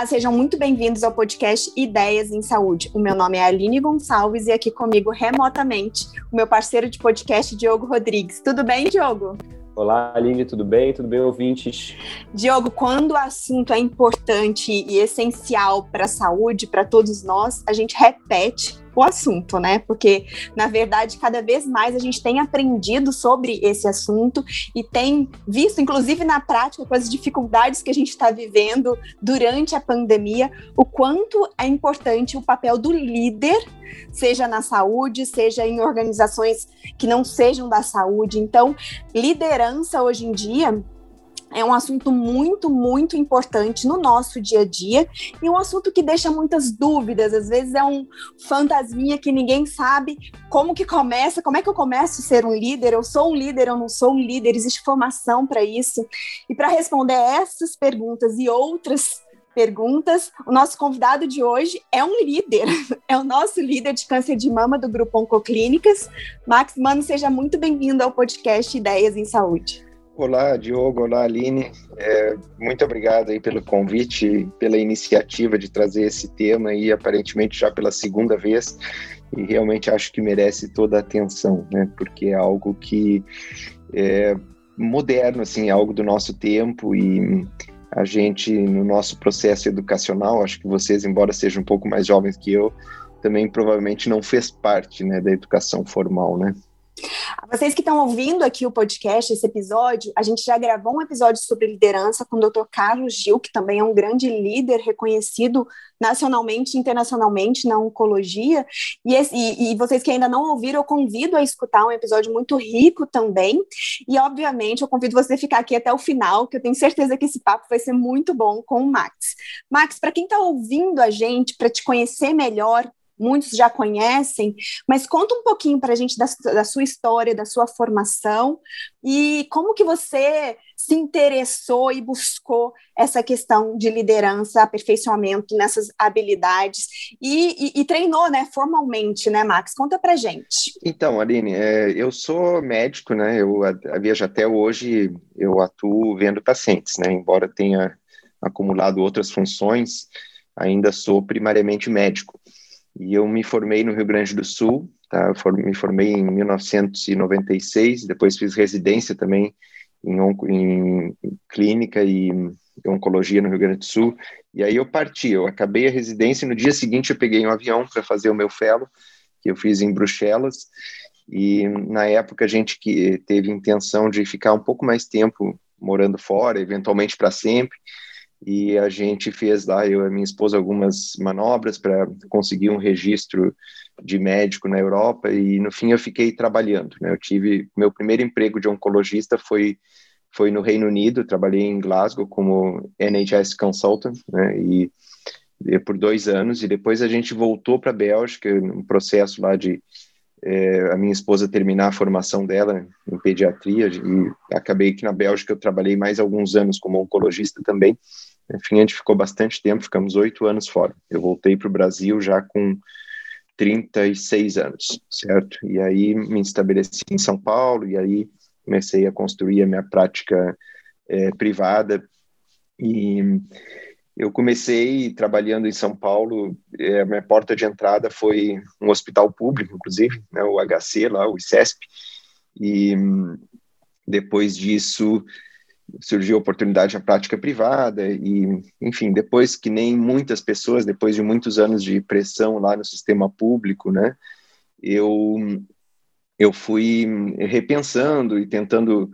Olá, sejam muito bem-vindos ao podcast Ideias em Saúde. O meu nome é Aline Gonçalves e aqui comigo remotamente o meu parceiro de podcast, Diogo Rodrigues. Tudo bem, Diogo? Olá, Aline, tudo bem? Tudo bem, ouvintes? Diogo, quando o assunto é importante e essencial para a saúde, para todos nós, a gente repete o assunto, né? Porque, na verdade, cada vez mais a gente tem aprendido sobre esse assunto e tem visto, inclusive na prática, com as dificuldades que a gente está vivendo durante a pandemia, o quanto é importante o papel do líder, seja na saúde, seja em organizações que não sejam da saúde. Então, liderança hoje em dia é um assunto muito, muito importante no nosso dia a dia e um assunto que deixa muitas dúvidas. Às vezes é um fantasminha que ninguém sabe como que começa, como é que eu começo a ser um líder? Eu sou um líder, eu não sou um líder? Existe formação para isso? E para responder essas perguntas e outras perguntas, o nosso convidado de hoje é um líder, é o nosso líder de câncer de mama do Grupo Oncoclínicas. Max Mano, seja muito bem-vindo ao podcast Ideias em Saúde. Olá, Diogo. Olá, Aline. É, muito obrigado aí pelo convite, pela iniciativa de trazer esse tema aí, aparentemente já pela segunda vez. E realmente acho que merece toda a atenção, né? Porque é algo que é moderno, assim, é algo do nosso tempo e a gente, no nosso processo educacional, acho que vocês, embora sejam um pouco mais jovens que eu, também provavelmente não fez parte, né, da educação formal, né? Vocês que estão ouvindo aqui o podcast, esse episódio, a gente já gravou um episódio sobre liderança com o Dr. Carlos Gil, que também é um grande líder reconhecido nacionalmente e internacionalmente na oncologia. E, esse, e, e, vocês que ainda não ouviram, eu convido a escutar um episódio muito rico também. E, obviamente, eu convido você a ficar aqui até o final, que eu tenho certeza que esse papo vai ser muito bom com o Max. Max, para quem está ouvindo a gente, para te conhecer melhor, muitos já conhecem, mas conta um pouquinho para a gente da, da, sua história, da sua formação e como que você se interessou e buscou essa questão de liderança, aperfeiçoamento nessas habilidades e, e, e treinou, né, formalmente, né, Max? Conta para gente. Então, Aline, é, eu sou médico, né? Eu vejo até hoje eu atuo vendo pacientes, né? Embora tenha acumulado outras funções, ainda sou primariamente médico. E eu me formei no Rio Grande do Sul, tá? me formei em 1996, depois fiz residência também em, em clínica e oncologia no Rio Grande do Sul. E aí eu parti, eu acabei a residência e no dia seguinte eu peguei um avião para fazer o meu fellow, que eu fiz em Bruxelas. E na época a gente que teve intenção de ficar um pouco mais tempo morando fora, eventualmente para sempre e a gente fez lá, eu e minha esposa, algumas manobras para conseguir um registro de médico na Europa e no fim eu fiquei trabalhando. Né? Eu tive meu primeiro emprego de oncologista foi foi no Reino Unido, trabalhei em Glasgow como NHS consultant, né? E, por dois anos e depois a gente voltou para a Bélgica, um processo lá de é, a minha esposa terminar a formação dela em pediatria e acabei que na Bélgica eu trabalhei mais alguns anos como oncologista também enfim, a gente ficou bastante tempo, ficamos oito anos fora. Eu voltei para o Brasil já com 36 anos, certo? E aí me estabeleci em São Paulo, e aí comecei a construir a minha prática é, privada. E eu comecei trabalhando em São Paulo, é, minha porta de entrada foi um hospital público, inclusive, né, o HC lá, o ICESP, e depois disso surgiu a oportunidade na prática privada e, enfim, depois que nem muitas pessoas, depois de muitos anos de pressão lá no sistema público, né, eu eu fui repensando e tentando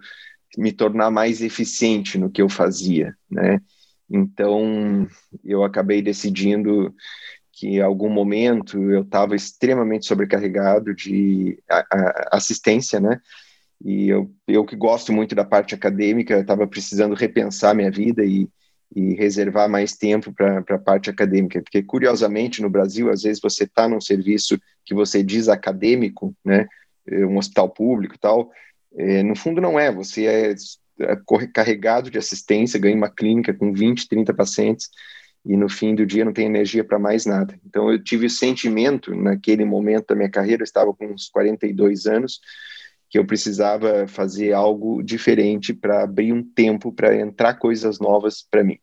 me tornar mais eficiente no que eu fazia, né? Então, eu acabei decidindo que em algum momento eu estava extremamente sobrecarregado de assistência, né? E eu, eu que gosto muito da parte acadêmica, estava precisando repensar minha vida e, e reservar mais tempo para a parte acadêmica, porque curiosamente no Brasil, às vezes você está num serviço que você diz acadêmico, né, é um hospital público e tal, é, no fundo não é, você é, é carregado de assistência, ganha uma clínica com 20, 30 pacientes, e no fim do dia não tem energia para mais nada. Então eu tive o sentimento, naquele momento da minha carreira, eu estava com uns 42 anos, que eu precisava fazer algo diferente para abrir um tempo para entrar coisas novas para mim.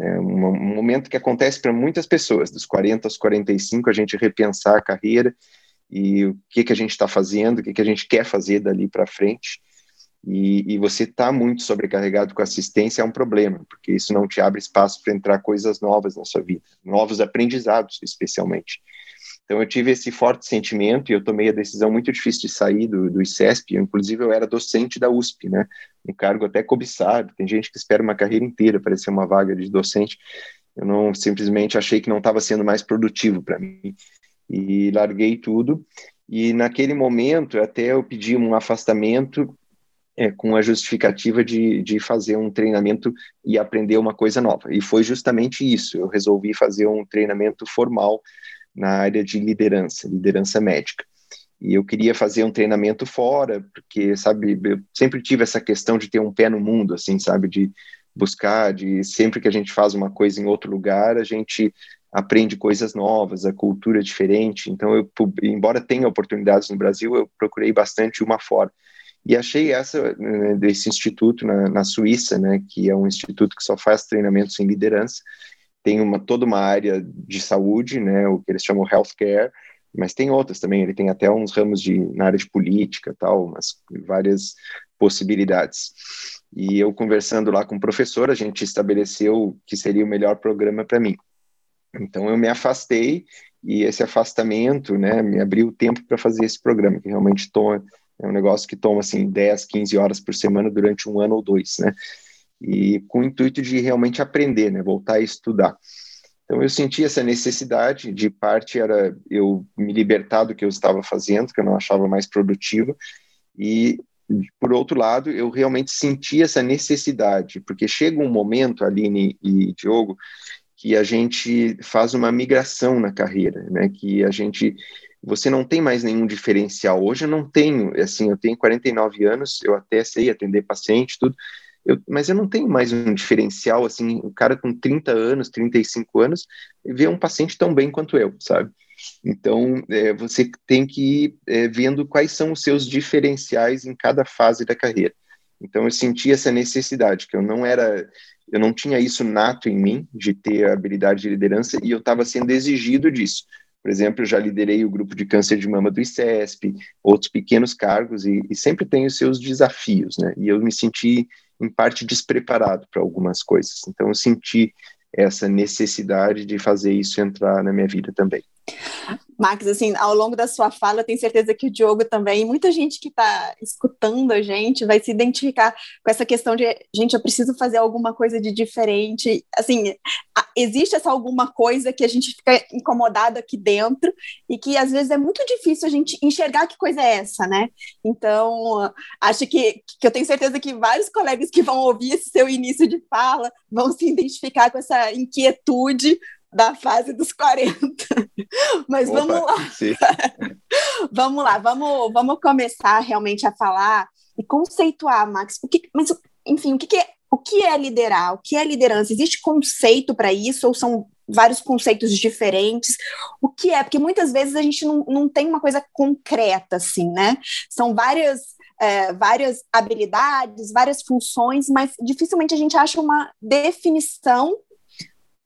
É um, momento que acontece para muitas pessoas, dos 40 aos 45, a gente repensar a carreira e o que, que a gente está fazendo, o que, que a gente quer fazer dali para frente. E, e, você está muito sobrecarregado com assistência é um problema, porque isso não te abre espaço para entrar coisas novas na sua vida, novos aprendizados, especialmente. Então, eu tive esse forte sentimento e eu tomei a decisão muito difícil de sair do, do ICESP. Inclusive, eu era docente da USP, né? Um cargo até cobiçado. Tem gente que espera uma carreira inteira para ser uma vaga de docente. Eu não simplesmente achei que não estava sendo mais produtivo para mim e larguei tudo. E naquele momento, até eu pedi um afastamento é, com a justificativa de, de fazer um treinamento e aprender uma coisa nova. E foi justamente isso. Eu resolvi fazer um treinamento formal na área de liderança, liderança médica. E eu queria fazer um treinamento fora, porque, sabe, eu sempre tive essa questão de ter um pé no mundo, assim, sabe, de buscar, de sempre que a gente faz uma coisa em outro lugar, a gente aprende coisas novas, a cultura é diferente. Então, eu, embora tenha oportunidades no Brasil, eu procurei bastante uma fora. E achei essa né, desse instituto na, na Suíça, né, que é um instituto que só faz treinamentos em liderança, tem uma, toda uma área de saúde, né, o que eles chamam healthcare, mas tem outras também, ele tem até uns ramos de, na área de política tal, umas, várias possibilidades. E eu conversando lá com o professor, a gente estabeleceu que seria o melhor programa para mim. Então eu me afastei e esse afastamento, né, me abriu tempo para fazer esse programa, que realmente toma, é um negócio que toma assim 10, 15 horas por semana durante um ano ou dois, né? E com o intuito de realmente aprender, né, voltar a estudar. Então eu senti essa necessidade, de parte era eu me libertar do que eu estava fazendo, que eu não achava mais produtivo, e por outro lado, eu realmente senti essa necessidade, porque chega um momento, Aline e Diogo, que a gente faz uma migração na carreira, né? Que a gente você não tem mais nenhum diferencial. Hoje eu não tenho, assim, eu tenho 49 anos, eu até sei atender paciente, tudo, eu, mas eu não tenho mais um diferencial, assim, o cara com 30 anos, 35 anos, vê um paciente tão bem quanto eu, sabe? Então, é, você tem que ir é, vendo quais são os seus diferenciais em cada fase da carreira. Então, eu senti essa necessidade, que eu não era, eu não tinha isso nato em mim, de ter a habilidade de liderança, e eu estava sendo exigido disso. Por exemplo, eu já liderei o grupo de câncer de mama do ICESP, outros pequenos cargos, e, e sempre tem os seus desafios, né? E eu me senti em parte despreparado para algumas coisas. Então eu senti essa necessidade de fazer isso entrar na minha vida também. Max, assim, ao longo da sua fala, tenho certeza que o Diogo também, muita gente que está escutando a gente vai se identificar com essa questão de, gente, eu preciso fazer alguma coisa de diferente. Assim, existe essa alguma coisa que a gente fica incomodado aqui dentro e que às vezes é muito difícil a gente enxergar que coisa é essa, né? Então, acho que, que eu tenho certeza que vários colegas que vão ouvir esse seu início de fala vão se identificar com essa inquietude da fase dos 40. Mas Opa, vamos lá. vamos lá, vamos, vamos começar realmente a falar e conceituar, Max. O que, mas, enfim, o que, que é, o que é liderar? O que é liderança? Existe conceito para isso ou são vários conceitos diferentes? O que é? Porque muitas vezes a gente não, não tem uma coisa concreta, assim, né? São várias. É, várias habilidades, várias funções, mas dificilmente a gente acha uma definição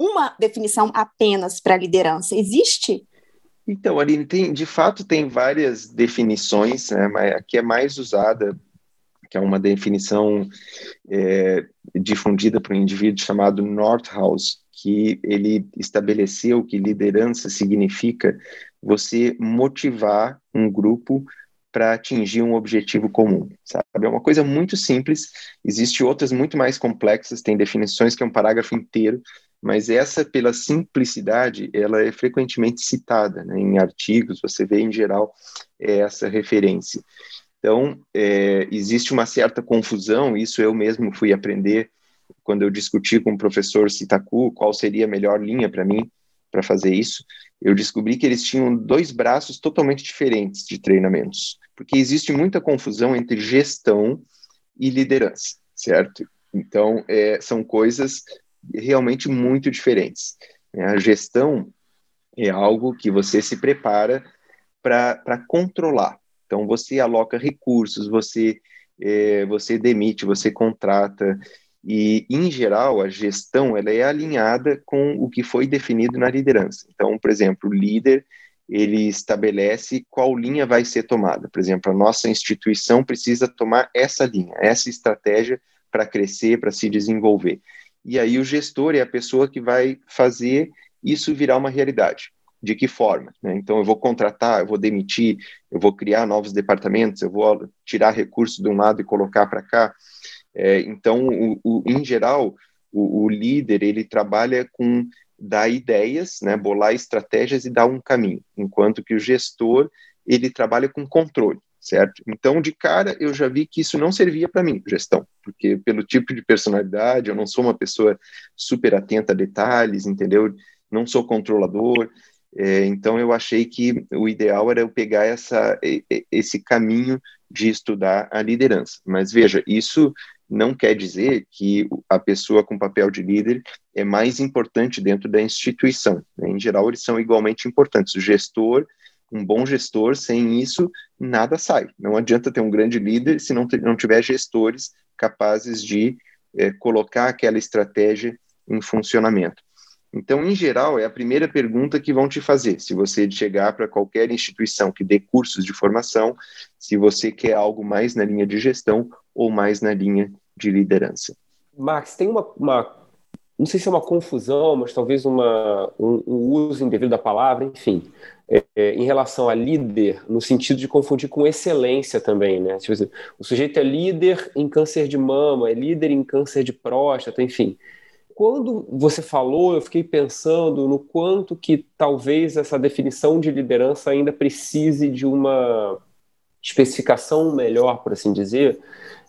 uma definição apenas para liderança. Existe? Então, Aline, tem, de fato tem várias definições, né, mas a que é mais usada, que é uma definição é, difundida por um indivíduo chamado Nordhaus, que ele estabeleceu que liderança significa você motivar um grupo para atingir um objetivo comum, sabe? É uma coisa muito simples, existe outras muito mais complexas, tem definições que é um parágrafo inteiro, mas essa, pela simplicidade, ela é frequentemente citada né, em artigos, você vê em geral é essa referência. Então, é, existe uma certa confusão, isso eu mesmo fui aprender quando eu discuti com o professor Sitaku qual seria a melhor linha para mim para fazer isso. Eu descobri que eles tinham dois braços totalmente diferentes de treinamentos, porque existe muita confusão entre gestão e liderança, certo? Então, é, são coisas realmente muito diferentes. Né? A gestão é algo que você se prepara para controlar. Então, você aloca recursos, você, é, você demite, você contrata. E, em geral, a gestão ela é alinhada com o que foi definido na liderança. Então, por exemplo, o líder ele estabelece qual linha vai ser tomada. Por exemplo, a nossa instituição precisa tomar essa linha, essa estratégia para crescer, para se desenvolver. E aí o gestor é a pessoa que vai fazer isso virar uma realidade. De que forma? Né? Então, eu vou contratar, eu vou demitir, eu vou criar novos departamentos, eu vou tirar recursos de um lado e colocar para cá. É, então, o, o, em geral, o, o, líder ele trabalha com dar ideias, né, bolar estratégias e dar um caminho, enquanto que o gestor ele trabalha com controle, certo? Então, de cara, eu já vi que isso não servia para mim, gestão, porque pelo tipo de personalidade, eu não sou uma pessoa super atenta a detalhes, entendeu? Não sou controlador, é, então eu achei que o ideal era eu pegar essa, esse caminho de estudar a liderança. Mas veja, isso não quer dizer que a pessoa com papel de líder é mais importante dentro da instituição. Né? Em geral, eles são igualmente importantes. O gestor, um bom gestor, sem isso, nada sai. Não adianta ter um grande líder se não, não tiver gestores capazes de é, colocar aquela estratégia em funcionamento. Então, em geral, é a primeira pergunta que vão te fazer. Se você chegar para qualquer instituição que dê cursos de formação, se você quer algo mais na linha de gestão ou mais na linha de liderança. Max, tem uma, uma não sei se é uma confusão, mas talvez uma, um, um uso indevido da palavra, enfim, é, é, em relação a líder, no sentido de confundir com excelência também, né? Tipo assim, o sujeito é líder em câncer de mama, é líder em câncer de próstata, enfim quando você falou, eu fiquei pensando no quanto que talvez essa definição de liderança ainda precise de uma especificação melhor, por assim dizer,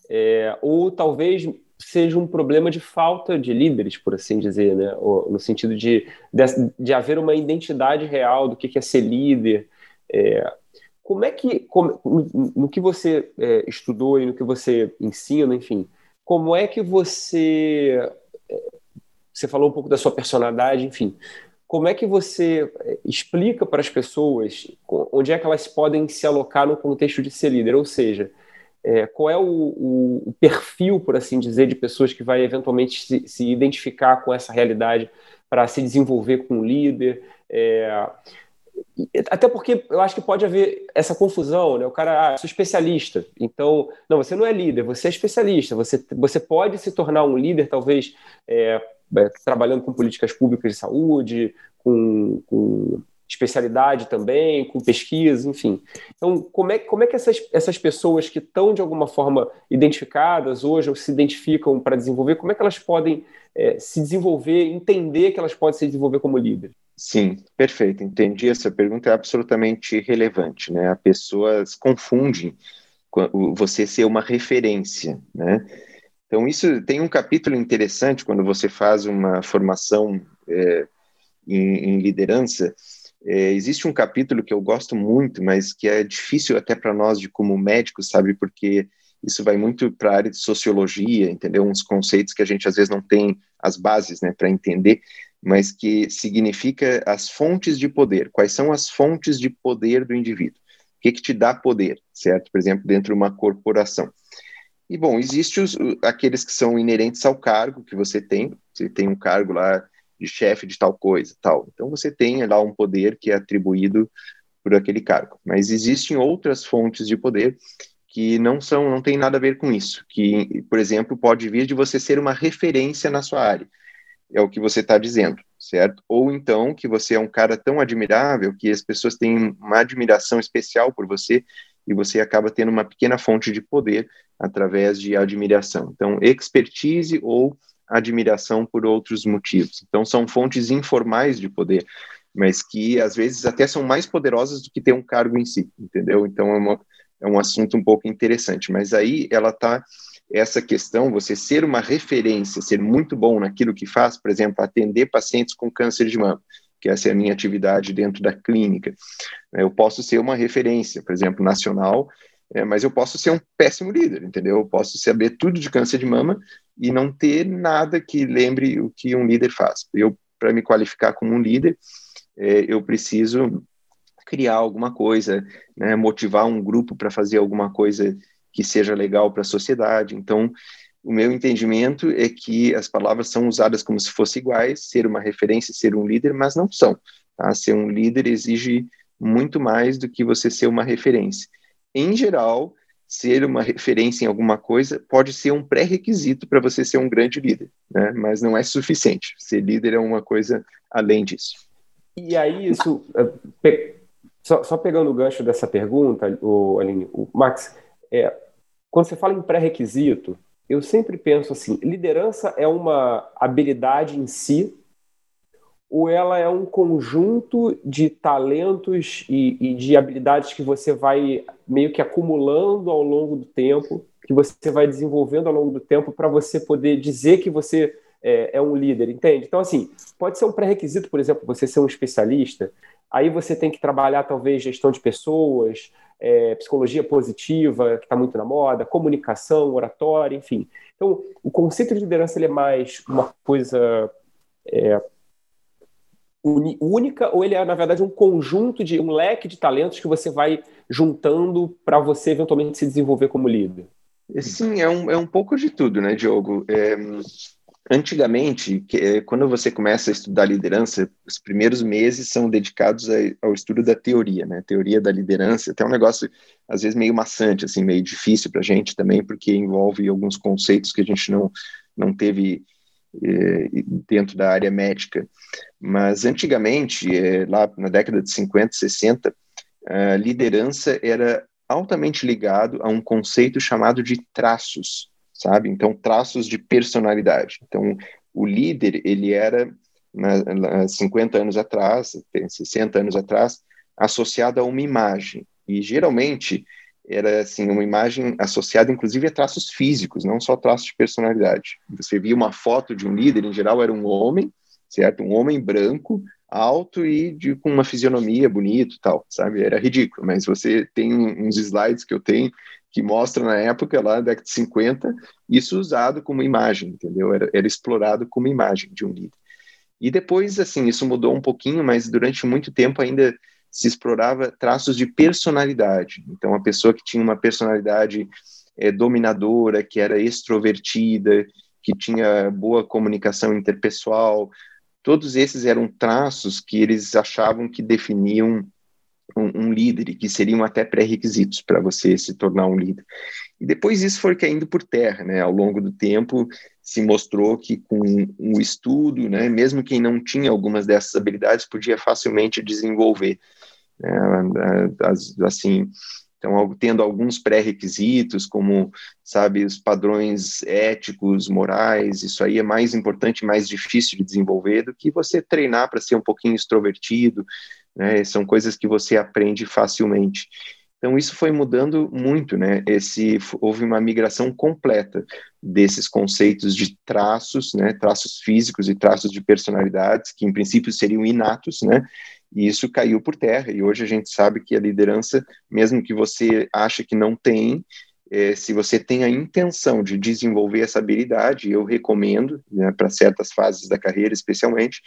é, ou talvez seja um problema de falta de líderes, por assim dizer, né? Ou, no sentido de, de, de, haver uma identidade real do que é ser líder. É, como é que, como, no, no, que você é, estudou e no que você ensina, enfim, como é que você você falou um pouco da sua personalidade, enfim. Como é que você eh, explica para as pessoas onde é que elas podem se alocar no contexto de ser líder? Ou seja, é, qual é o, o, o, perfil, por assim dizer, de pessoas que vai eventualmente se, se identificar com essa realidade para se desenvolver como líder? É, até porque eu acho que pode haver essa confusão, né? O cara, ah, sou especialista. Então, não, você não é líder, você é especialista. Você, você pode se tornar um líder, talvez, é, é, trabalhando com políticas públicas de saúde, com, com especialidade também, com pesquisa, enfim. Então, como é, como é que essas, essas pessoas que estão, de alguma forma, identificadas hoje ou se identificam para desenvolver, como é que elas podem é, se desenvolver, entender que elas podem se desenvolver como líderes? Sim, perfeito. Entendi. Essa pergunta é absolutamente relevante. Né? As pessoas confundem você ser uma referência, né? Então, isso tem um capítulo interessante quando você faz uma formação é, em, em, liderança. É, existe um capítulo que eu gosto muito, mas que é difícil até para nós, de como médicos, sabe, porque isso vai muito para a área de sociologia, entendeu? Uns conceitos que a gente às vezes não tem as bases né, para entender, mas que significa as fontes de poder. Quais são as fontes de poder do indivíduo? O que, que te dá poder, certo? Por exemplo, dentro de uma corporação. E, bom, existem os, aqueles que são inerentes ao cargo que você tem. Você tem um cargo lá de chefe de tal coisa, tal. Então, você tem lá um poder que é atribuído por aquele cargo. Mas existem outras fontes de poder que não são, não tem nada a ver com isso. Que, por exemplo, pode vir de você ser uma referência na sua área. É o que você está dizendo, certo? Ou então que você é um cara tão admirável que as pessoas têm uma admiração especial por você e você acaba tendo uma pequena fonte de poder através de admiração. Então, expertise ou admiração por outros motivos. Então, são fontes informais de poder, mas que às vezes até são mais poderosas do que ter um cargo em si, entendeu? Então, é, uma, é um assunto um pouco interessante. Mas aí ela está essa questão, você ser uma referência, ser muito bom naquilo que faz, por exemplo, atender pacientes com câncer de mama que essa é a minha atividade dentro da clínica. Eu posso ser uma referência, por exemplo, nacional, é, mas eu posso ser um péssimo líder, entendeu? Eu posso saber tudo de câncer de mama e não ter nada que lembre o que um líder faz. Eu, para me qualificar como um líder, é, eu preciso criar alguma coisa, né, motivar um grupo para fazer alguma coisa que seja legal para a sociedade. Então, o meu entendimento é que as palavras são usadas como se fossem iguais, ser uma referência, ser um líder, mas não são. Tá? Ser um líder exige muito mais do que você ser uma referência. Em geral, ser uma referência em alguma coisa pode ser um pré-requisito para você ser um grande líder, né? mas não é suficiente. Ser líder é uma coisa além disso. E aí, isso, é, só, só pegando o gancho dessa pergunta, o, Aline, o Max, é, quando você fala em pré-requisito, eu sempre penso assim: liderança é uma habilidade em si, ou ela é um conjunto de talentos e, e, de habilidades que você vai meio que acumulando ao longo do tempo, que você vai desenvolvendo ao longo do tempo para você poder dizer que você é, é, um líder, entende? Então, assim, pode ser um pré-requisito, por exemplo, você ser um especialista, aí você tem que trabalhar talvez gestão de pessoas, é, psicologia positiva, que está muito na moda, comunicação, oratória, enfim. Então, o conceito de liderança é mais uma coisa é, única ou ele é, na verdade, um conjunto de um leque de talentos que você vai juntando para você eventualmente se desenvolver como líder? Sim, é um, é um pouco de tudo, né, Diogo? É, Antigamente, eh, quando você começa a estudar liderança, os primeiros meses são dedicados ao estudo da teoria, né? Teoria da liderança, até um negócio às vezes meio maçante, assim, meio difícil para a gente também, porque envolve alguns conceitos que a gente não não teve eh, dentro da área médica. Mas antigamente, eh, lá na década de 50, 60, a liderança era altamente ligado a um conceito chamado de traços sabe? Então, traços de personalidade. Então, o líder, ele era, na, na 50 anos atrás, 60 anos atrás, associado a uma imagem. E, geralmente, era, assim, uma imagem associada, inclusive, a traços físicos, não só traços de personalidade. Você via uma foto de um líder, em geral, era um homem, certo? Um homem branco, alto e de, com uma fisionomia bonita tal, sabe? Era ridículo, mas você tem uns slides que eu tenho que mostra na época, lá na década de 50, isso usado como imagem, entendeu? Era, era explorado como imagem de um líder. E depois, assim, isso mudou um pouquinho, mas durante muito tempo ainda se explorava traços de personalidade. Então, a pessoa que tinha uma personalidade é, dominadora, que era extrovertida, que tinha boa comunicação interpessoal, todos esses eram traços que eles achavam que definiam um, um líder e que seriam até pré-requisitos para você se tornar um líder. E depois isso foi caindo por terra, né? Ao longo do tempo se mostrou que com o estudo, né, mesmo quem não tinha algumas dessas habilidades podia facilmente desenvolver. Né? Assim, então, tendo alguns pré-requisitos, como, sabe, os padrões éticos, morais, isso aí é mais importante, mais difícil de desenvolver do que você treinar para ser um pouquinho extrovertido, né? São coisas que você aprende facilmente. Então isso foi mudando muito, né? Esse houve uma migração completa desses conceitos de traços, né? Traços físicos e traços de personalidades que em princípio seriam inatos, né? E isso caiu por terra. E hoje a gente sabe que a liderança, mesmo que você ache que não tem, é, se você tem a intenção de desenvolver essa habilidade, eu recomendo, né, para certas fases da carreira, especialmente,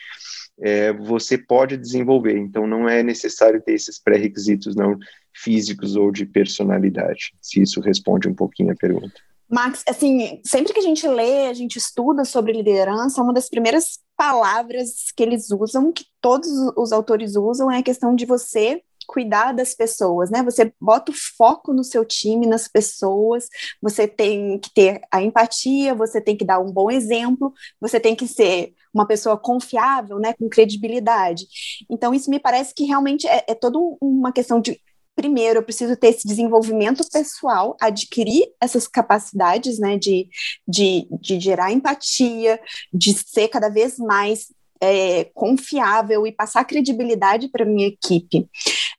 é, você pode desenvolver. Então, não é necessário ter esses pré-requisitos não físicos ou de personalidade. Se isso responde um pouquinho a pergunta. Max, assim, sempre que a gente lê, a gente estuda sobre liderança, uma das primeiras palavras que eles usam, que todos os autores usam, é a questão de você cuidar das pessoas, né? Você bota o foco no seu time, nas pessoas, você tem que ter a empatia, você tem que dar um bom exemplo, você tem que ser uma pessoa confiável, né, com credibilidade. Então, isso me parece que realmente é, é toda uma questão de primeiro, eu preciso ter esse desenvolvimento pessoal, adquirir essas capacidades, né, de, de, de gerar empatia, de ser cada vez mais é, confiável e passar credibilidade para minha equipe.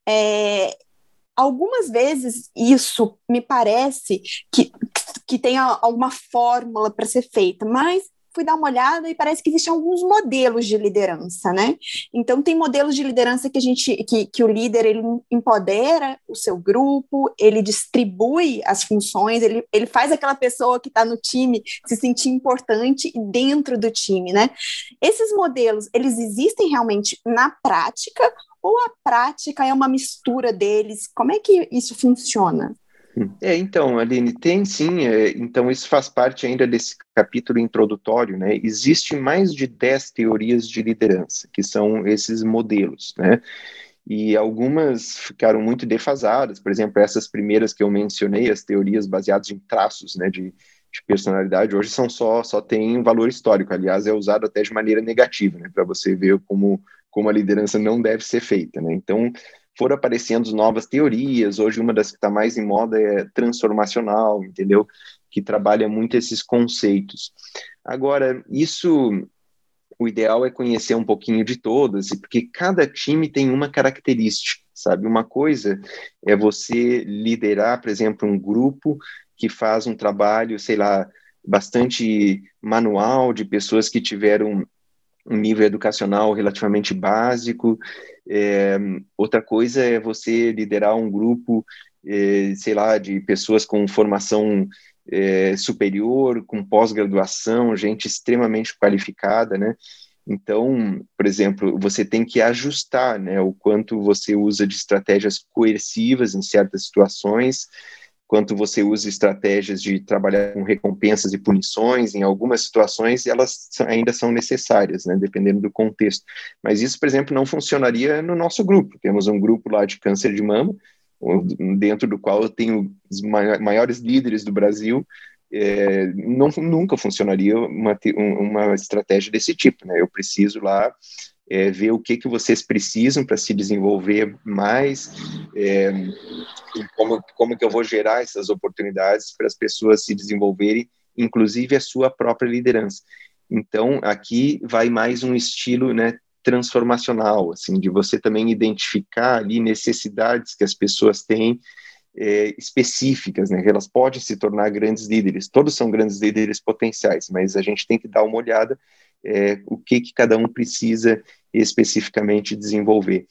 É, algumas vezes isso me parece que, que tem alguma fórmula para ser feita, mas fui dar uma olhada e parece que existem alguns modelos de liderança, né? Então tem modelos de liderança que a gente que, que o líder ele empodera o seu grupo, ele distribui as funções, ele, ele faz aquela pessoa que está no time se sentir importante dentro do time, né? Esses modelos, eles existem realmente na prática ou a prática é uma mistura deles? Como é que isso funciona? É, então, Aline, tem sim, é, então isso faz parte ainda desse capítulo introdutório, né? Existem mais de 10 teorias de liderança, que são esses modelos, né? E algumas ficaram muito defasadas, por exemplo, essas primeiras que eu mencionei, as teorias baseadas em traços, né, de, de personalidade, hoje são só, só tem um valor histórico, aliás, é usado até de maneira negativa, né, para você ver como, como a liderança não deve ser feita, né? Então, foram aparecendo novas teorias. Hoje, uma das que está mais em moda é transformacional, entendeu? Que trabalha muito esses conceitos. Agora, isso, o ideal é conhecer um pouquinho de todas, porque cada time tem uma característica, sabe? Uma coisa é você liderar, por exemplo, um grupo que faz um trabalho, sei lá, bastante manual de pessoas que tiveram um nível educacional relativamente básico. É, outra coisa é você liderar um grupo, é, sei lá, de pessoas com formação é, superior, com pós-graduação, gente extremamente qualificada, né? Então, por exemplo, você tem que ajustar, né, o quanto você usa de estratégias coercivas em certas situações, quanto você usa estratégias de trabalhar com recompensas e punições, em algumas situações elas ainda são necessárias, né, dependendo do contexto. Mas isso, por exemplo, não funcionaria no nosso grupo. Temos um grupo lá de câncer de mama, dentro do qual eu tenho os maiores líderes do Brasil, é, não, nunca funcionaria uma, uma estratégia desse tipo, né? Eu preciso lá é, ver o que, que vocês precisam para se desenvolver mais, é, como, como que eu vou gerar essas oportunidades para as pessoas se desenvolverem, inclusive a sua própria liderança. Então, aqui vai mais um estilo né, transformacional, assim, de você também identificar ali necessidades que as pessoas têm é, específicas, né? Elas podem se tornar grandes líderes. Todos são grandes líderes potenciais, mas a gente tem que dar uma olhada é, o que, que cada um precisa especificamente desenvolver.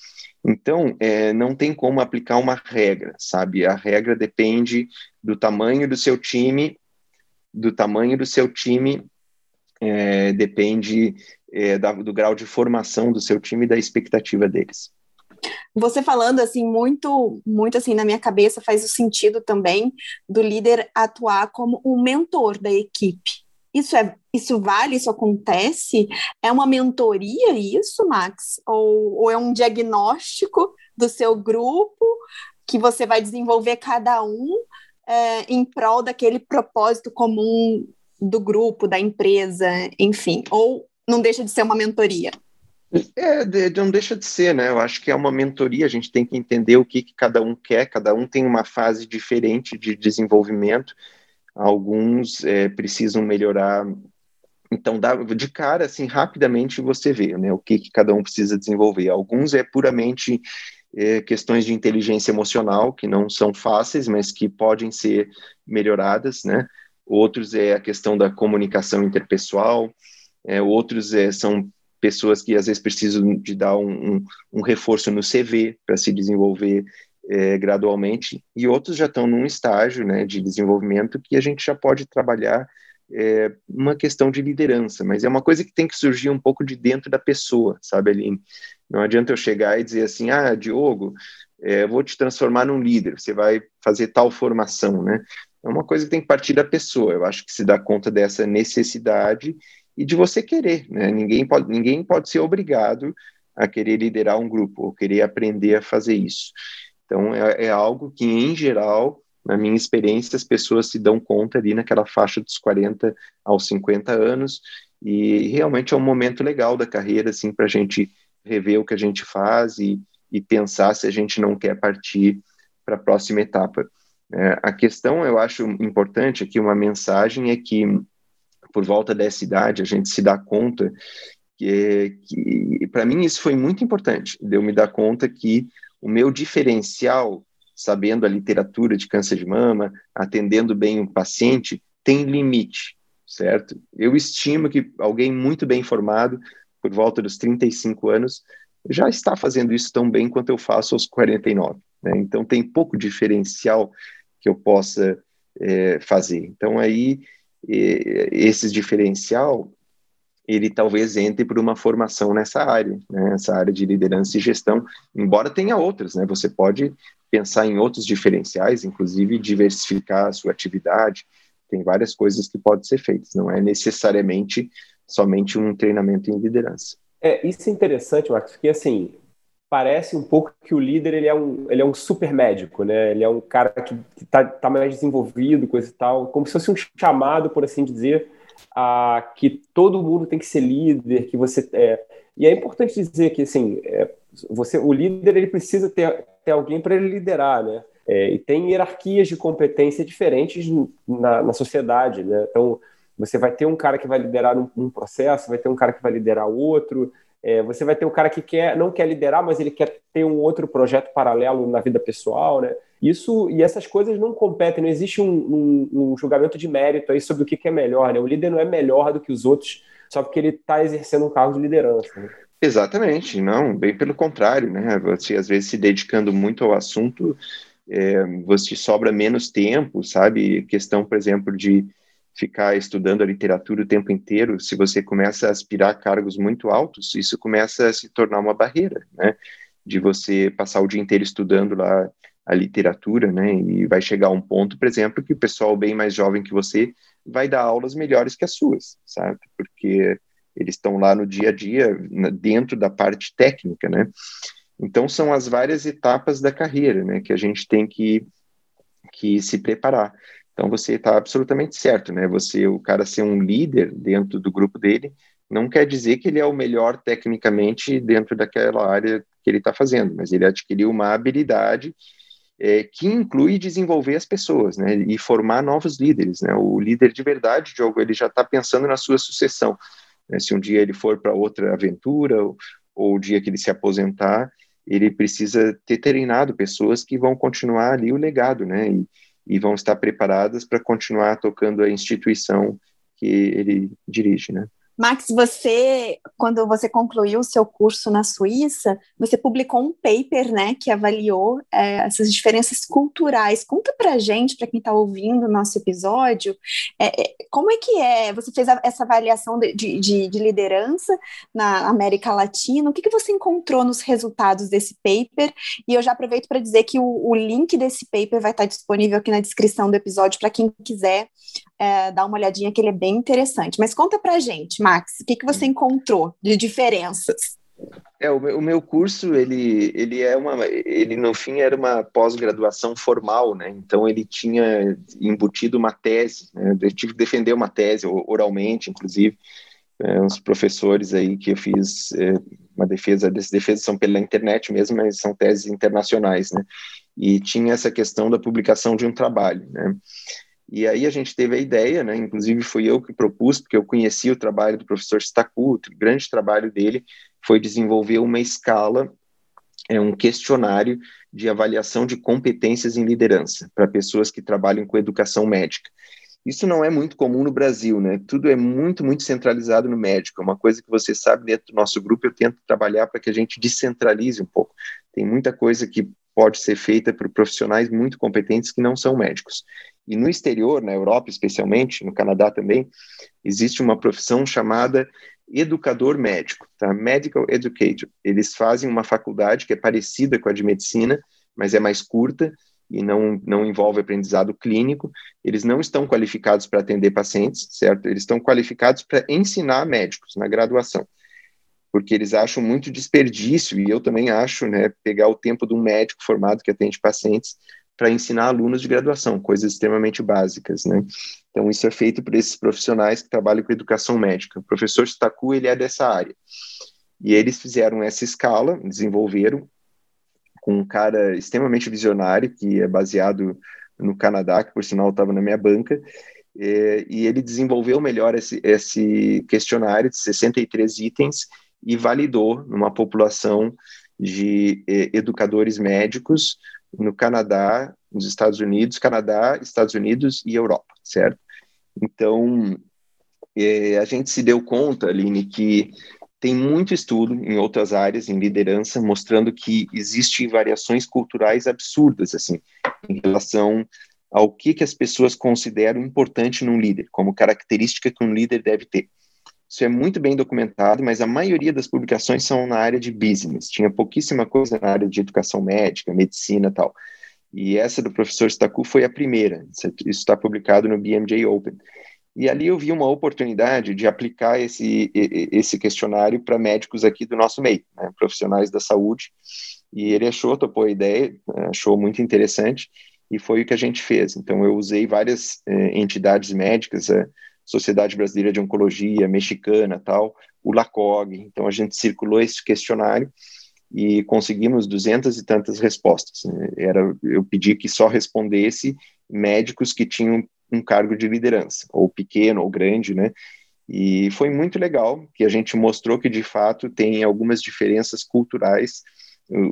Então, é, não tem como aplicar uma regra, sabe? A regra depende do tamanho do seu time, do tamanho do seu time, é, depende é, da, do grau de formação do seu time e da expectativa deles. Você falando assim muito, muito assim na minha cabeça faz o sentido também do líder atuar como um mentor da equipe. Isso é isso vale, isso acontece? É uma mentoria isso, Max? Ou, ou é um diagnóstico do seu grupo que você vai desenvolver cada um é, em prol daquele propósito comum do grupo, da empresa, enfim? Ou não deixa de ser uma mentoria? É, não deixa de ser, né? Eu acho que é uma mentoria, a gente tem que entender o que, que cada um quer, cada um tem uma fase diferente de desenvolvimento, alguns é, precisam melhorar. Então, dá, de cara, assim, rapidamente você vê né, o que, que cada um precisa desenvolver. Alguns é puramente é, questões de inteligência emocional, que não são fáceis, mas que podem ser melhoradas, né? Outros é a questão da comunicação interpessoal, é, outros é, são pessoas que às vezes precisam de dar um, um, um reforço no CV para se desenvolver é, gradualmente, e outros já estão num estágio né, de desenvolvimento que a gente já pode trabalhar é, uma questão de liderança, mas é uma coisa que tem que surgir um pouco de dentro da pessoa, sabe, Aline? Não adianta eu chegar e dizer assim, ah, Diogo, é, vou te transformar num líder, você vai fazer tal formação, né? É uma coisa que tem que partir da pessoa, eu acho que se dá conta dessa necessidade e de você querer, né? Ninguém pode, ninguém pode ser obrigado a querer liderar um grupo ou querer aprender a fazer isso. Então, é, é, algo que, em geral, na minha experiência, as pessoas se dão conta ali naquela faixa dos 40 aos 50 anos, e realmente é um momento legal da carreira, assim, para a gente rever o que a gente faz e, e pensar se a gente não quer partir para a próxima etapa. É, a questão, eu acho importante aqui, uma mensagem, é que, por volta dessa idade, a gente se dá conta que, que para mim, isso foi muito importante, de eu me dar conta que o meu diferencial, sabendo a literatura de câncer de mama, atendendo bem um paciente, tem limite, certo? Eu estimo que alguém muito bem informado, por volta dos 35 anos, já está fazendo isso tão bem quanto eu faço aos 49. Né? Então, tem pouco diferencial que eu possa é, fazer. Então, aí, é, esse diferencial ele talvez entre por uma formação nessa área, né, essa área de liderança e gestão, embora tenha outras, né, você pode pensar em outros diferenciais, inclusive diversificar a sua atividade. Tem várias coisas que podem ser feitas, não é necessariamente somente um treinamento em liderança. É, isso é interessante, Marcos, porque assim, parece um pouco que o líder ele é um, ele é um super médico, né? Ele é um cara que está tá mais desenvolvido, coisa e tal, como se fosse um chamado, por assim dizer, a que todo mundo tem que ser líder, que você é. E é importante dizer que assim, é, você, o líder ele precisa ter, ter alguém para ele liderar, né? É, e tem hierarquias de competência diferentes na, na sociedade, né? Então você vai ter um cara que vai liderar um, um processo, vai ter um cara que vai liderar outro, é, você vai ter o cara que quer, não quer liderar, mas ele quer ter um outro projeto paralelo na vida pessoal, né? Isso e essas coisas não competem, não existe um, um, um julgamento de mérito aí sobre o que, que, é melhor, né? O líder não é melhor do que os outros só porque ele está exercendo um cargo de liderança. Né? Exatamente, não, bem pelo contrário, né? Você às vezes se dedicando muito ao assunto, é, você sobra menos tempo, sabe? Questão, por exemplo, de ficar estudando a literatura o tempo inteiro, se você começa a aspirar a cargos muito altos, isso começa a se tornar uma barreira, né? De você passar o dia inteiro estudando lá a literatura, né? E vai chegar um ponto, por exemplo, que o pessoal bem mais jovem que você vai dar aulas melhores que as suas, sabe? Porque eles estão lá no dia a dia, dentro da parte técnica, né? Então são as várias etapas da carreira, né? Que a gente tem que que se preparar. Então você está absolutamente certo, né? Você, o cara ser um líder dentro do grupo dele, não quer dizer que ele é o melhor tecnicamente dentro daquela área que ele está fazendo, mas ele adquiriu uma habilidade é, que inclui desenvolver as pessoas, né? E formar novos líderes, né? O líder de verdade, Diogo, ele já está pensando na sua sucessão. Né? Se um dia ele for para outra aventura ou, ou o dia que ele se aposentar, ele precisa ter treinado pessoas que vão continuar ali o legado, né? E, e vão estar preparadas para continuar tocando a instituição que ele dirige, né? Max, você, quando você concluiu o seu curso na Suíça, você publicou um paper, né, que avaliou é, essas diferenças culturais. Conta pra gente, para quem está ouvindo o nosso episódio, é, é, como é que é? Você fez a, essa avaliação de, de, de, liderança na América Latina, o que, que você encontrou nos resultados desse paper? E eu já aproveito para dizer que o, o, link desse paper vai estar disponível aqui na descrição do episódio para quem quiser é, dar uma olhadinha, que ele é bem interessante. Mas conta pra gente, Max, o que, que você encontrou de diferenças? É, o meu, o meu, curso, ele, ele é uma, ele no fim era uma pós-graduação formal, né? Então ele tinha embutido uma tese, né? Eu tive que defender uma tese oralmente, inclusive, é, uns professores aí que eu fiz é, uma defesa, essas defesas são pela internet mesmo, mas são teses internacionais, né? E tinha essa questão da publicação de um trabalho, né? E aí a gente teve a ideia, né, inclusive fui eu que propus, porque eu conhecia o trabalho do professor Stacu, o grande trabalho dele foi desenvolver uma escala, é um questionário de avaliação de competências em liderança para pessoas que trabalham com educação médica. Isso não é muito comum no Brasil, né? Tudo é muito, muito centralizado no médico. É uma coisa que você sabe dentro do nosso grupo, eu tento trabalhar para que a gente descentralize um pouco. Tem muita coisa que pode ser feita por profissionais muito competentes que não são médicos. E no exterior, na Europa especialmente, no Canadá também, existe uma profissão chamada educador médico, tá? Medical Educator. Eles fazem uma faculdade que é parecida com a de medicina, mas é mais curta e não, não envolve aprendizado clínico. Eles não estão qualificados para atender pacientes, certo? Eles estão qualificados para ensinar médicos na graduação porque eles acham muito desperdício, e eu também acho, né, pegar o tempo de um médico formado que atende pacientes para ensinar alunos de graduação, coisas extremamente básicas, né? Então, isso é feito por esses profissionais que trabalham com educação médica. O professor Stacu, ele é dessa área. E eles fizeram essa escala, desenvolveram com um cara extremamente visionário, que é baseado no Canadá, que por sinal estava na minha banca, é, e ele desenvolveu melhor esse, esse questionário de 63 itens e validou numa população de eh, educadores médicos no Canadá, nos Estados Unidos, Canadá, Estados Unidos e Europa, certo? Então, eh, a gente se deu conta, Aline, que tem muito estudo em outras áreas, em liderança, mostrando que existem variações culturais absurdas, assim, em relação ao que, que as pessoas consideram importante num líder, como característica que um líder deve ter. Isso é muito bem documentado, mas a maioria das publicações são na área de business. Tinha pouquíssima coisa na área de educação médica, medicina tal. E essa do professor Stacu foi a primeira. Isso está publicado no BMJ Open. E ali eu vi uma oportunidade de aplicar esse, esse questionário para médicos aqui do nosso meio, né, profissionais da saúde. E ele achou, topou a ideia, achou muito interessante, e foi o que a gente fez. Então, eu usei várias eh, entidades médicas, a Sociedade Brasileira de Oncologia, mexicana, tal, o LACOG. Então, a gente circulou esse questionário e conseguimos duzentas e tantas respostas. Era, eu pedi que só respondesse médicos que tinham um cargo de liderança, ou pequeno ou grande, né? E foi muito legal que a gente mostrou que de fato tem algumas diferenças culturais.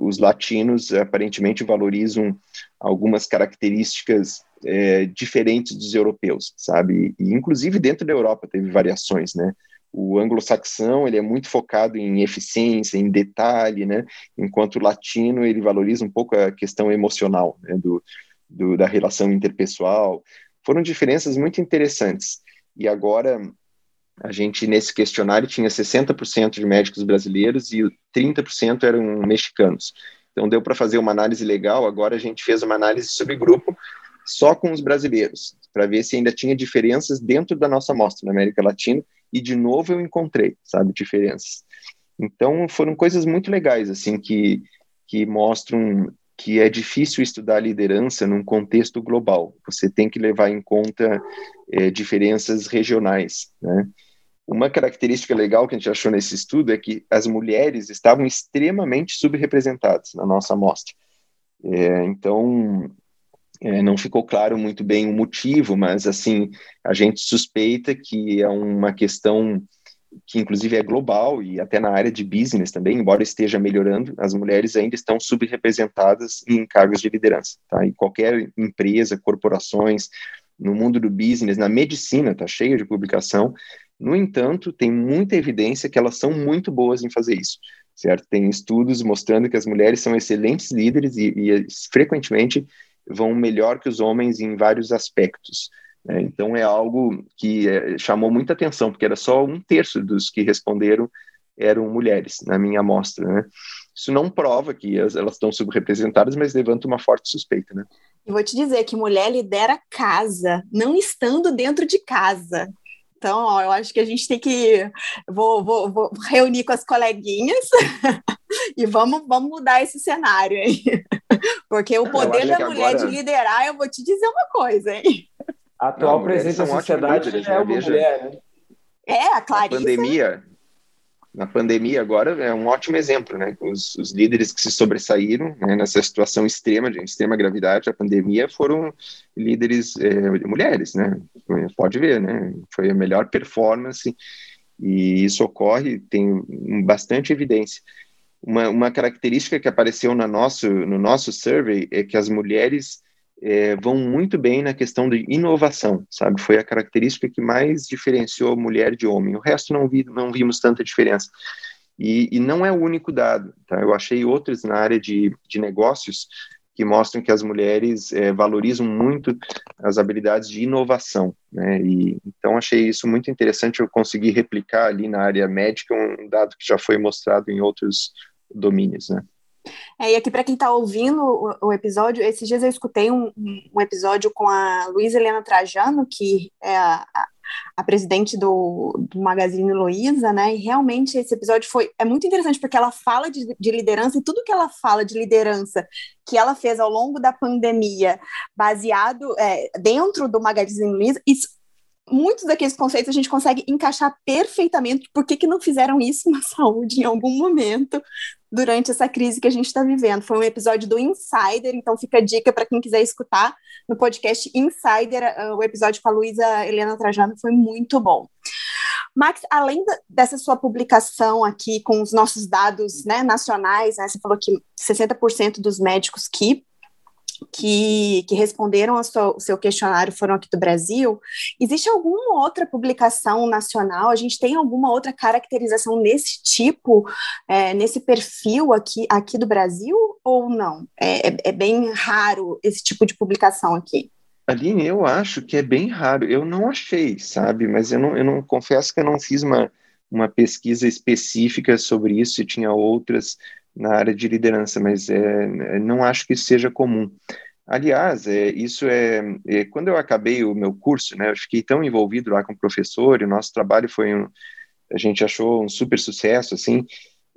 Os latinos aparentemente valorizam algumas características é, diferentes dos europeus, sabe? E inclusive dentro da Europa teve variações, né? O anglo-saxão ele é muito focado em eficiência, em detalhe, né? Enquanto o latino ele valoriza um pouco a questão emocional, né? do, do da relação interpessoal, foram diferenças muito interessantes. E agora, a gente, nesse questionário, tinha 60% de médicos brasileiros e 30% eram mexicanos. Então, deu para fazer uma análise legal. Agora, a gente fez uma análise sobre grupo só com os brasileiros, para ver se ainda tinha diferenças dentro da nossa amostra na América Latina. E, de novo, eu encontrei, sabe, diferenças. Então, foram coisas muito legais, assim, que, que mostram que é difícil estudar liderança num contexto global. Você tem que levar em conta é, diferenças regionais. Né? Uma característica legal que a gente achou nesse estudo é que as mulheres estavam extremamente subrepresentadas na nossa amostra. É, então, é, não ficou claro muito bem o motivo, mas assim a gente suspeita que é uma questão que inclusive é global e até na área de business também, embora esteja melhorando, as mulheres ainda estão subrepresentadas em cargos de liderança, tá? Em qualquer empresa, corporações, no mundo do business, na medicina, está cheio de publicação. No entanto, tem muita evidência que elas são muito boas em fazer isso, certo? Tem estudos mostrando que as mulheres são excelentes líderes e, e frequentemente vão melhor que os homens em vários aspectos. É, então é algo que é, chamou muita atenção, porque era só um terço dos que responderam eram mulheres na minha amostra. Né? Isso não prova que as, elas estão subrepresentadas, mas levanta uma forte suspeita. Né? Eu vou te dizer que mulher lidera casa, não estando dentro de casa. Então, ó, eu acho que a gente tem que. Vou, vou, vou reunir com as coleguinhas e vamos, vamos mudar esse cenário aí. Porque o poder da mulher agora... de liderar, eu vou te dizer uma coisa, hein? A atual não, presidente da sociedade líderes, é uma né? mulher, né? É, a Clarice. Na pandemia, na pandemia agora é um ótimo exemplo, né? Os, os líderes que se sobressaíram né, nessa situação extrema, de extrema gravidade, a pandemia, foram líderes é, mulheres, né? Pode ver, né? Foi a melhor performance e isso ocorre, tem bastante evidência. Uma, uma característica que apareceu no nosso, no nosso survey é que as mulheres é, vão muito bem na questão de inovação, sabe? Foi a característica que mais diferenciou mulher de homem. O resto não, vi, não vimos tanta diferença. E, e, não é o único dado, tá? Eu achei outros na área de, de negócios que mostram que as mulheres é, valorizam muito as habilidades de inovação, né? E então achei isso muito interessante. Eu consegui replicar ali na área médica um dado que já foi mostrado em outros domínios, né? É, e aqui, para quem está ouvindo o, o, episódio, esses dias eu escutei um, um episódio com a Luísa Helena Trajano, que é a, a, presidente do, do Magazine Luiza, né? E realmente esse episódio foi é muito interessante porque ela fala de, de liderança e tudo que ela fala de liderança que ela fez ao longo da pandemia, baseado é, dentro do Magazine Luiza, isso muitos daqueles conceitos a gente consegue encaixar perfeitamente. Por que, que não fizeram isso na saúde em algum momento durante essa crise que a gente está vivendo? Foi um episódio do Insider, então fica a dica para quem quiser escutar no podcast Insider. Uh, o episódio com a Luísa Helena Trajano foi muito bom. Max, além dessa sua publicação aqui com os nossos dados né, nacionais, né, você falou que 60% dos médicos que que, que responderam ao seu, seu, questionário foram aqui do Brasil, existe alguma outra publicação nacional? A gente tem alguma outra caracterização nesse tipo, é, nesse perfil aqui, aqui do Brasil ou não? É, é, é bem raro esse tipo de publicação aqui. Aline, eu acho que é bem raro. Eu não achei, sabe? Mas eu não, eu não confesso que eu não fiz uma, uma pesquisa específica sobre isso, se tinha outras na área de liderança, mas é, não acho que seja comum. Aliás, é, isso é, é, quando eu acabei o meu curso, né, eu fiquei tão envolvido lá com o professor, e o nosso trabalho foi um, a gente achou um super sucesso, assim,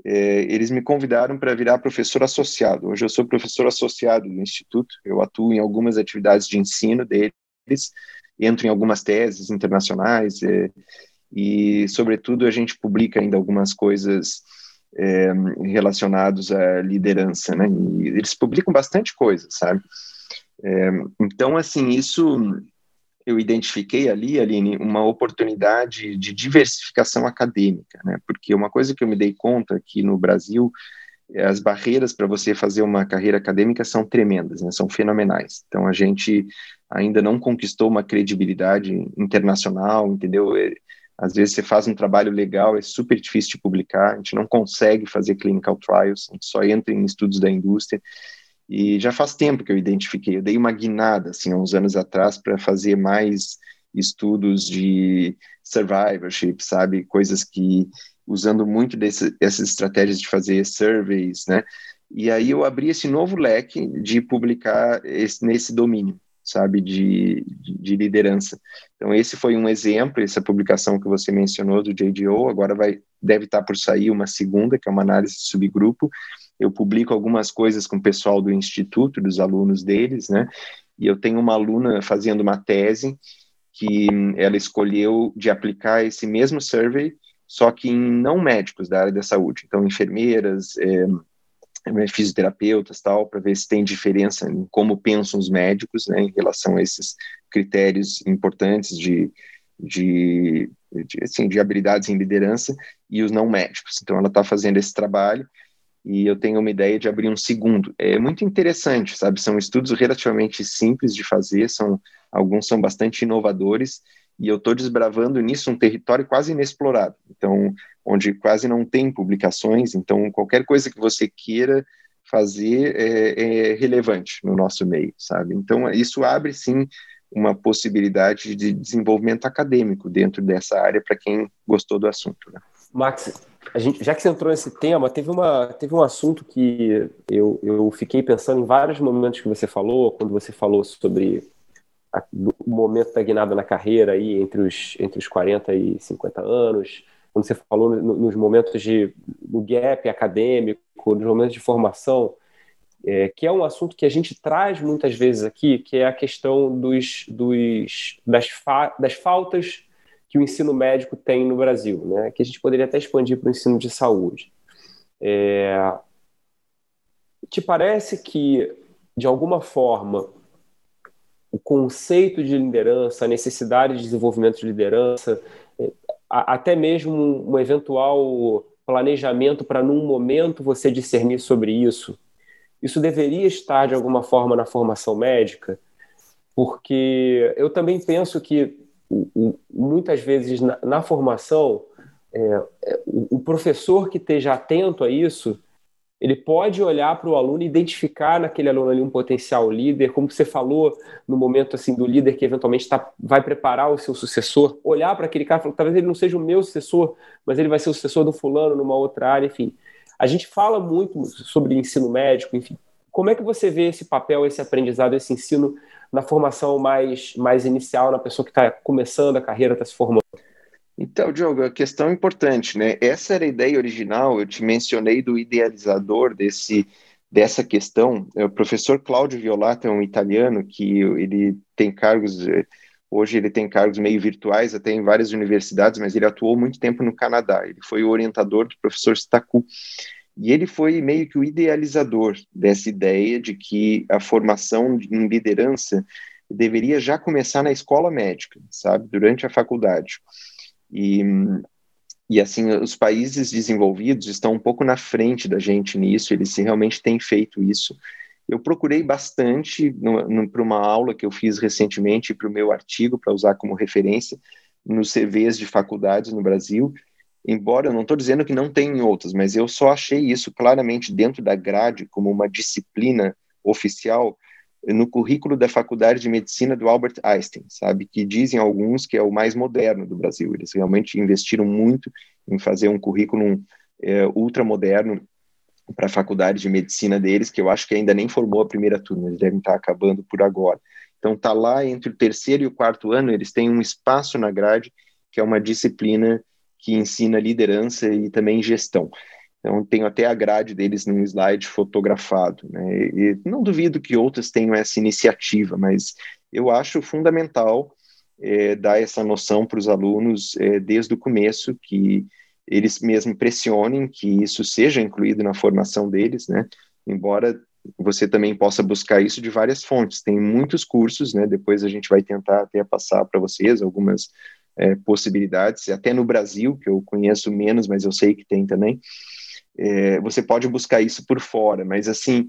é, eles me convidaram para virar professor associado. Hoje eu sou professor associado do Instituto, eu atuo em algumas atividades de ensino deles, entro em algumas teses internacionais, é, e, sobretudo, a gente publica ainda algumas coisas é, relacionadas à liderança, né? E eles publicam bastante coisa, sabe? É, então, assim, isso eu identifiquei ali, Aline, uma oportunidade de diversificação acadêmica, né? Porque uma coisa que eu me dei conta aqui no Brasil, é as barreiras para você fazer uma carreira acadêmica são tremendas, né? São fenomenais. Então a gente ainda não conquistou uma credibilidade internacional, entendeu? Às vezes você faz um trabalho legal, é super difícil de publicar, a gente não consegue fazer clinical trials, a gente só entra em estudos da indústria. E já faz tempo que eu identifiquei, eu dei uma guinada, assim, há uns anos atrás, para fazer mais estudos de survivorship, sabe? Coisas que, usando muito desse, dessas estratégias de fazer surveys, né? E aí eu abri esse novo leque de publicar esse, nesse domínio, sabe, de, de, de, liderança. Então esse foi um exemplo, essa publicação que você mencionou do JDO, agora vai, deve estar por sair uma segunda, que é uma análise de subgrupo, eu publico algumas coisas com o pessoal do instituto, dos alunos deles, né? E eu tenho uma aluna fazendo uma tese que ela escolheu de aplicar esse mesmo survey, só que em não médicos da área da saúde, então enfermeiras, é, fisioterapeutas, tal, para ver se tem diferença em como pensam os médicos, né, em relação a esses critérios importantes de, de, de, assim, de habilidades em liderança e os não médicos. Então, ela está fazendo esse trabalho e eu tenho uma ideia de abrir um segundo. É muito interessante, sabe? São estudos relativamente simples de fazer, são alguns são bastante inovadores e eu estou desbravando nisso um território quase inexplorado. Então, onde quase não tem publicações. Então, qualquer coisa que você queira fazer é, é relevante no nosso meio, sabe? Então, isso abre sim uma possibilidade de desenvolvimento acadêmico dentro dessa área para quem gostou do assunto. Né? Max, gente, já que você entrou nesse tema, teve, uma, teve um assunto que eu, eu fiquei pensando em vários momentos que você falou, quando você falou sobre o momento da guinada na carreira aí entre os, entre os 40 e 50 anos, quando você falou no, nos momentos de no gap acadêmico, nos momentos de formação, é, que é um assunto que a gente traz muitas vezes aqui, que é a questão dos, dos, das, fa, das faltas que o ensino médico tem no Brasil, né? que a gente poderia até expandir para o ensino de saúde. É... Te parece que, de alguma forma, o conceito de liderança, a necessidade de desenvolvimento de liderança, até mesmo um eventual planejamento para, num momento, você discernir sobre isso, isso deveria estar, de alguma forma, na formação médica? Porque eu também penso que muitas vezes na, na formação, é, é, o, professor que esteja atento a isso, ele pode olhar para o aluno e identificar naquele aluno ali um potencial líder, como você falou no momento assim do líder que eventualmente tá, vai preparar o seu sucessor, olhar para aquele cara e falar, talvez ele não seja o meu sucessor, mas ele vai ser o sucessor do fulano numa outra área, enfim. A gente fala muito sobre ensino médico, enfim. Como é que você vê esse papel, esse aprendizado, esse ensino na formação mais, mais inicial, na pessoa que está começando a carreira, está se formando? Então, Diogo, a questão é importante, né? Essa era a ideia original, eu te mencionei do idealizador desse, dessa questão. É o professor Cláudio Violato é um italiano que ele tem cargos, hoje ele tem cargos meio virtuais até em várias universidades, mas ele atuou muito tempo no Canadá. Ele foi o orientador do professor Stacu. E ele foi meio que o idealizador dessa ideia de que a formação em liderança deveria já começar na escola médica, sabe, durante a faculdade. E, e assim, os países desenvolvidos estão um pouco na frente da gente nisso, eles realmente têm feito isso. Eu procurei bastante para uma aula que eu fiz recentemente, para o meu artigo, para usar como referência, nos CVs de faculdades no Brasil, embora eu não estou dizendo que não tem em outras, mas eu só achei isso claramente dentro da grade como uma disciplina oficial no currículo da Faculdade de Medicina do Albert Einstein, sabe? Que dizem alguns que é o mais moderno do Brasil. Eles realmente investiram muito em fazer um currículo é, ultramoderno para a faculdade de medicina deles, que eu acho que ainda nem formou a primeira turma, eles devem estar acabando por agora. Então, está lá entre o terceiro e o quarto ano, eles têm um espaço na grade, que é uma disciplina que ensina liderança e também gestão. Então, tenho até a grade deles num slide fotografado. Né? E não duvido que outras tenham essa iniciativa, mas eu acho fundamental é, dar essa noção para os alunos é, desde o começo, que eles mesmo pressionem que isso seja incluído na formação deles, né? Embora você também possa buscar isso de várias fontes. Tem muitos cursos, né? Depois a gente vai tentar até passar para vocês algumas é, possibilidades, até no Brasil, que eu conheço menos, mas eu sei que tem também. É, você pode buscar isso por fora, mas assim,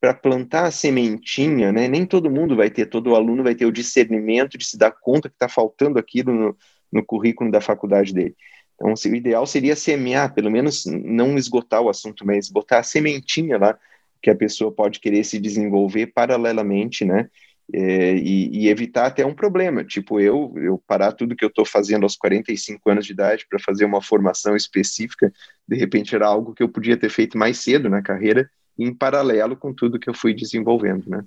para plantar a sementinha, né? Nem todo mundo vai ter, todo aluno vai ter o discernimento de se dar conta que está faltando aquilo no, no currículo da faculdade dele. Então, o ideal seria semear, pelo menos não esgotar o assunto, mas botar a sementinha lá que a pessoa pode querer se desenvolver paralelamente, né? É, e, e, evitar até um problema, tipo eu, eu parar tudo que eu estou fazendo aos 45 anos de idade para fazer uma formação específica, de repente era algo que eu podia ter feito mais cedo na carreira em paralelo com tudo que eu fui desenvolvendo, né?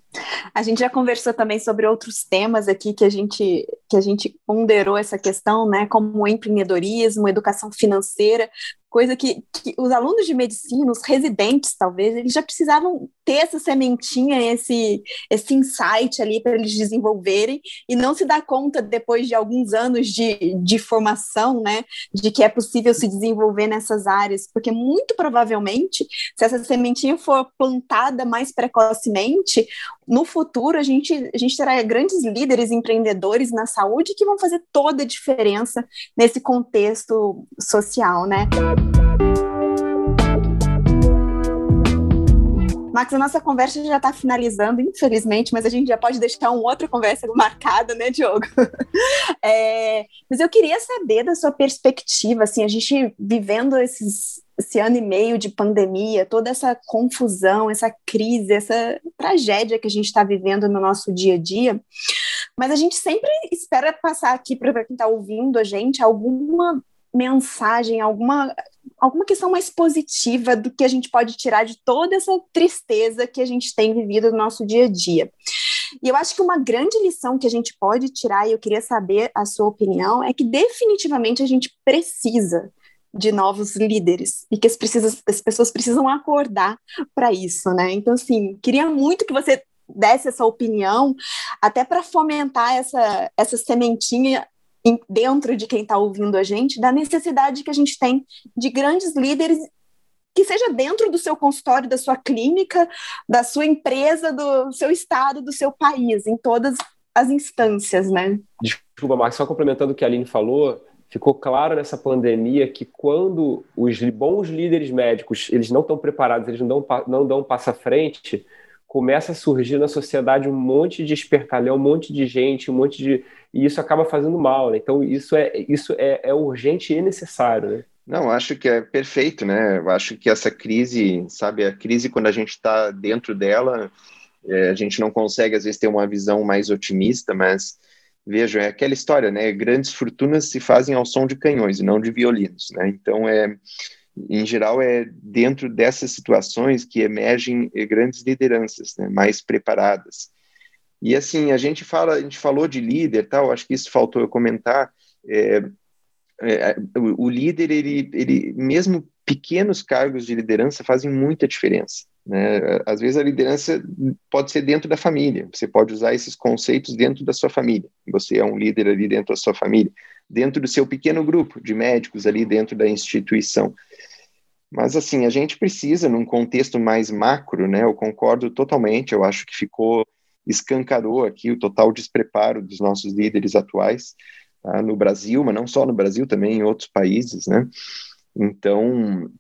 A gente já conversou também sobre outros temas aqui que a gente que a gente ponderou essa questão, né, como empreendedorismo, educação financeira, coisa que, que, os alunos de medicina, os residentes, talvez, eles já precisavam ter essa sementinha, esse, esse insight ali para eles desenvolverem e não se dar conta depois de alguns anos de, de formação, né, de que é possível se desenvolver nessas áreas, porque muito provavelmente, se essa sementinha for plantada mais precocemente, no futuro a gente, a gente terá grandes líderes empreendedores na saúde que vão fazer toda a diferença nesse contexto social, né? Max, a nossa conversa já está finalizando, infelizmente, mas a gente já pode deixar uma outra conversa marcada, né, Diogo? É, mas eu queria saber da sua perspectiva, assim, a gente vivendo esses, esse ano e meio de pandemia, toda essa confusão, essa crise, essa tragédia que a gente está vivendo no nosso dia a dia, mas a gente sempre espera passar aqui para quem está ouvindo a gente alguma mensagem, alguma, alguma questão mais positiva do que a gente pode tirar de toda essa tristeza que a gente tem vivido no nosso dia a dia. E eu acho que uma grande lição que a gente pode tirar, e eu queria saber a sua opinião, é que definitivamente a gente precisa de novos líderes e que as, precisas, as pessoas precisam acordar para isso, né? Então, assim, queria muito que você desse essa opinião, até para fomentar essa, essa sementinha dentro de quem está ouvindo a gente, da necessidade que a gente tem de grandes líderes que seja dentro do seu consultório, da sua clínica, da sua empresa, do seu estado, do seu país, em todas as instâncias, né? Desculpa, Marcos, só complementando o que a Aline falou, ficou claro nessa pandemia que quando os bons líderes médicos eles não estão preparados, eles não dão, não dão passo à frente, começa a surgir na sociedade um monte de espertalhão, um monte de gente, um monte de. E isso acaba fazendo mal, né? Então, isso é, isso é, é urgente e necessário, né? Não, acho que é perfeito, né? Eu acho que essa crise, sabe, a crise, quando a gente está dentro dela, é, a gente não consegue, às vezes, ter uma visão mais otimista, mas vejam, é aquela história, né? Grandes fortunas se fazem ao som de canhões e não de violinos, né? Então, é em geral, é dentro dessas situações que emergem eh, grandes lideranças, né, mais preparadas. E assim, a gente fala, a gente falou de líder, tal. Acho que isso faltou eu comentar. É, é, o, o, líder, ele, ele, mesmo pequenos cargos de liderança fazem muita diferença. Né? Às vezes a liderança pode ser dentro da família. Você pode usar esses conceitos dentro da sua família. Você é um líder ali dentro da sua família, dentro do seu pequeno grupo de médicos ali dentro da instituição. Mas, assim, a gente precisa, num contexto mais macro, né? Eu concordo totalmente, eu acho que ficou, escancarou aqui o total despreparo dos nossos líderes atuais tá? no Brasil, mas não só no Brasil, também em outros países, né? Então,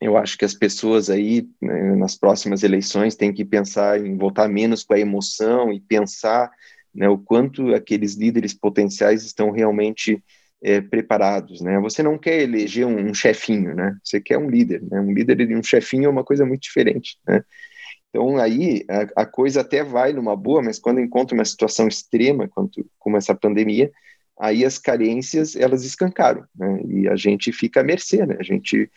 eu acho que as pessoas aí, né, nas próximas eleições, têm que pensar em votar menos com a emoção e pensar né, o quanto aqueles líderes potenciais estão realmente é, preparados, né? Você não quer eleger um, um, chefinho, né? Você quer um líder, né? Um líder e um chefinho é uma coisa muito diferente, né? Então aí a, a, coisa até vai numa boa, mas quando encontra uma situação extrema, quanto, como essa pandemia, aí as carências elas escancaram, né? E a gente fica à mercê, né? A gente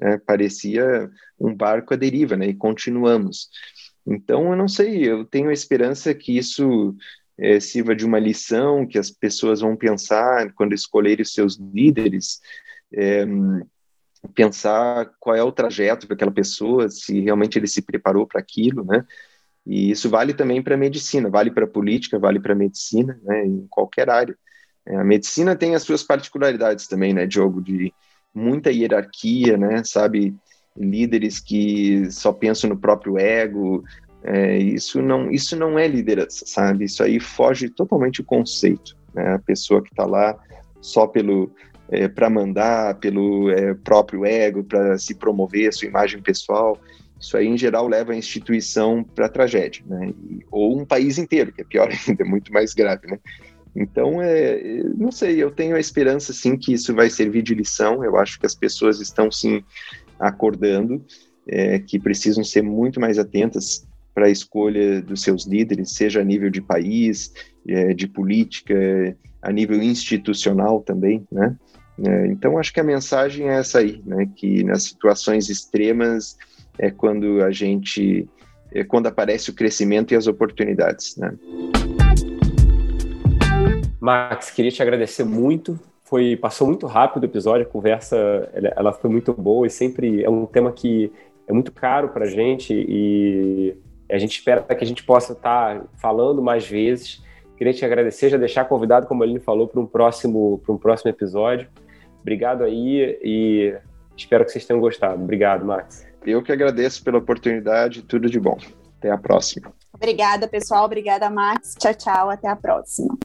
é, parecia um barco à deriva, né? E continuamos. Então, eu não sei, eu tenho a esperança que isso é, sirva de uma lição, que as pessoas vão pensar quando escolherem os seus líderes, é, pensar qual é o trajeto para aquela pessoa, se realmente ele se preparou para aquilo, né? E isso vale também para a medicina, vale para a política, vale para a medicina, né? Em qualquer área. É, a medicina tem as suas particularidades também, né, Diogo, de muita hierarquia, né? Sabe, líderes que só pensam no próprio ego. É, isso não, isso não é liderança, sabe? Isso aí foge totalmente do conceito. Né? A pessoa que está lá só pelo é, para mandar, pelo é, próprio ego, para se promover sua imagem pessoal. Isso aí, em geral, leva a instituição para a tragédia, né? E, ou um país inteiro, que é pior ainda, é muito mais grave, né? Então, é, não sei, eu tenho a esperança, sim, que isso vai servir de lição. Eu acho que as pessoas estão, sim, acordando, é, que precisam ser muito mais atentas para a escolha dos seus líderes, seja a nível de país, é, de política, a nível institucional também, né? É, então, acho que a mensagem é essa aí, né? Que nas situações extremas é quando a gente, é quando aparece o crescimento e as oportunidades, né? Max, queria te agradecer muito. Foi passou muito rápido o episódio, a conversa ela, ela foi muito boa e sempre é um tema que é muito caro para a gente e a gente espera que a gente possa estar tá falando mais vezes. Queria te agradecer, já deixar convidado, como ele falou, para um próximo para um próximo episódio. Obrigado aí e espero que vocês tenham gostado. Obrigado, Max. Eu que agradeço pela oportunidade, tudo de bom. Até a próxima. Obrigada, pessoal. Obrigada, Max. Tchau, tchau. Até a próxima.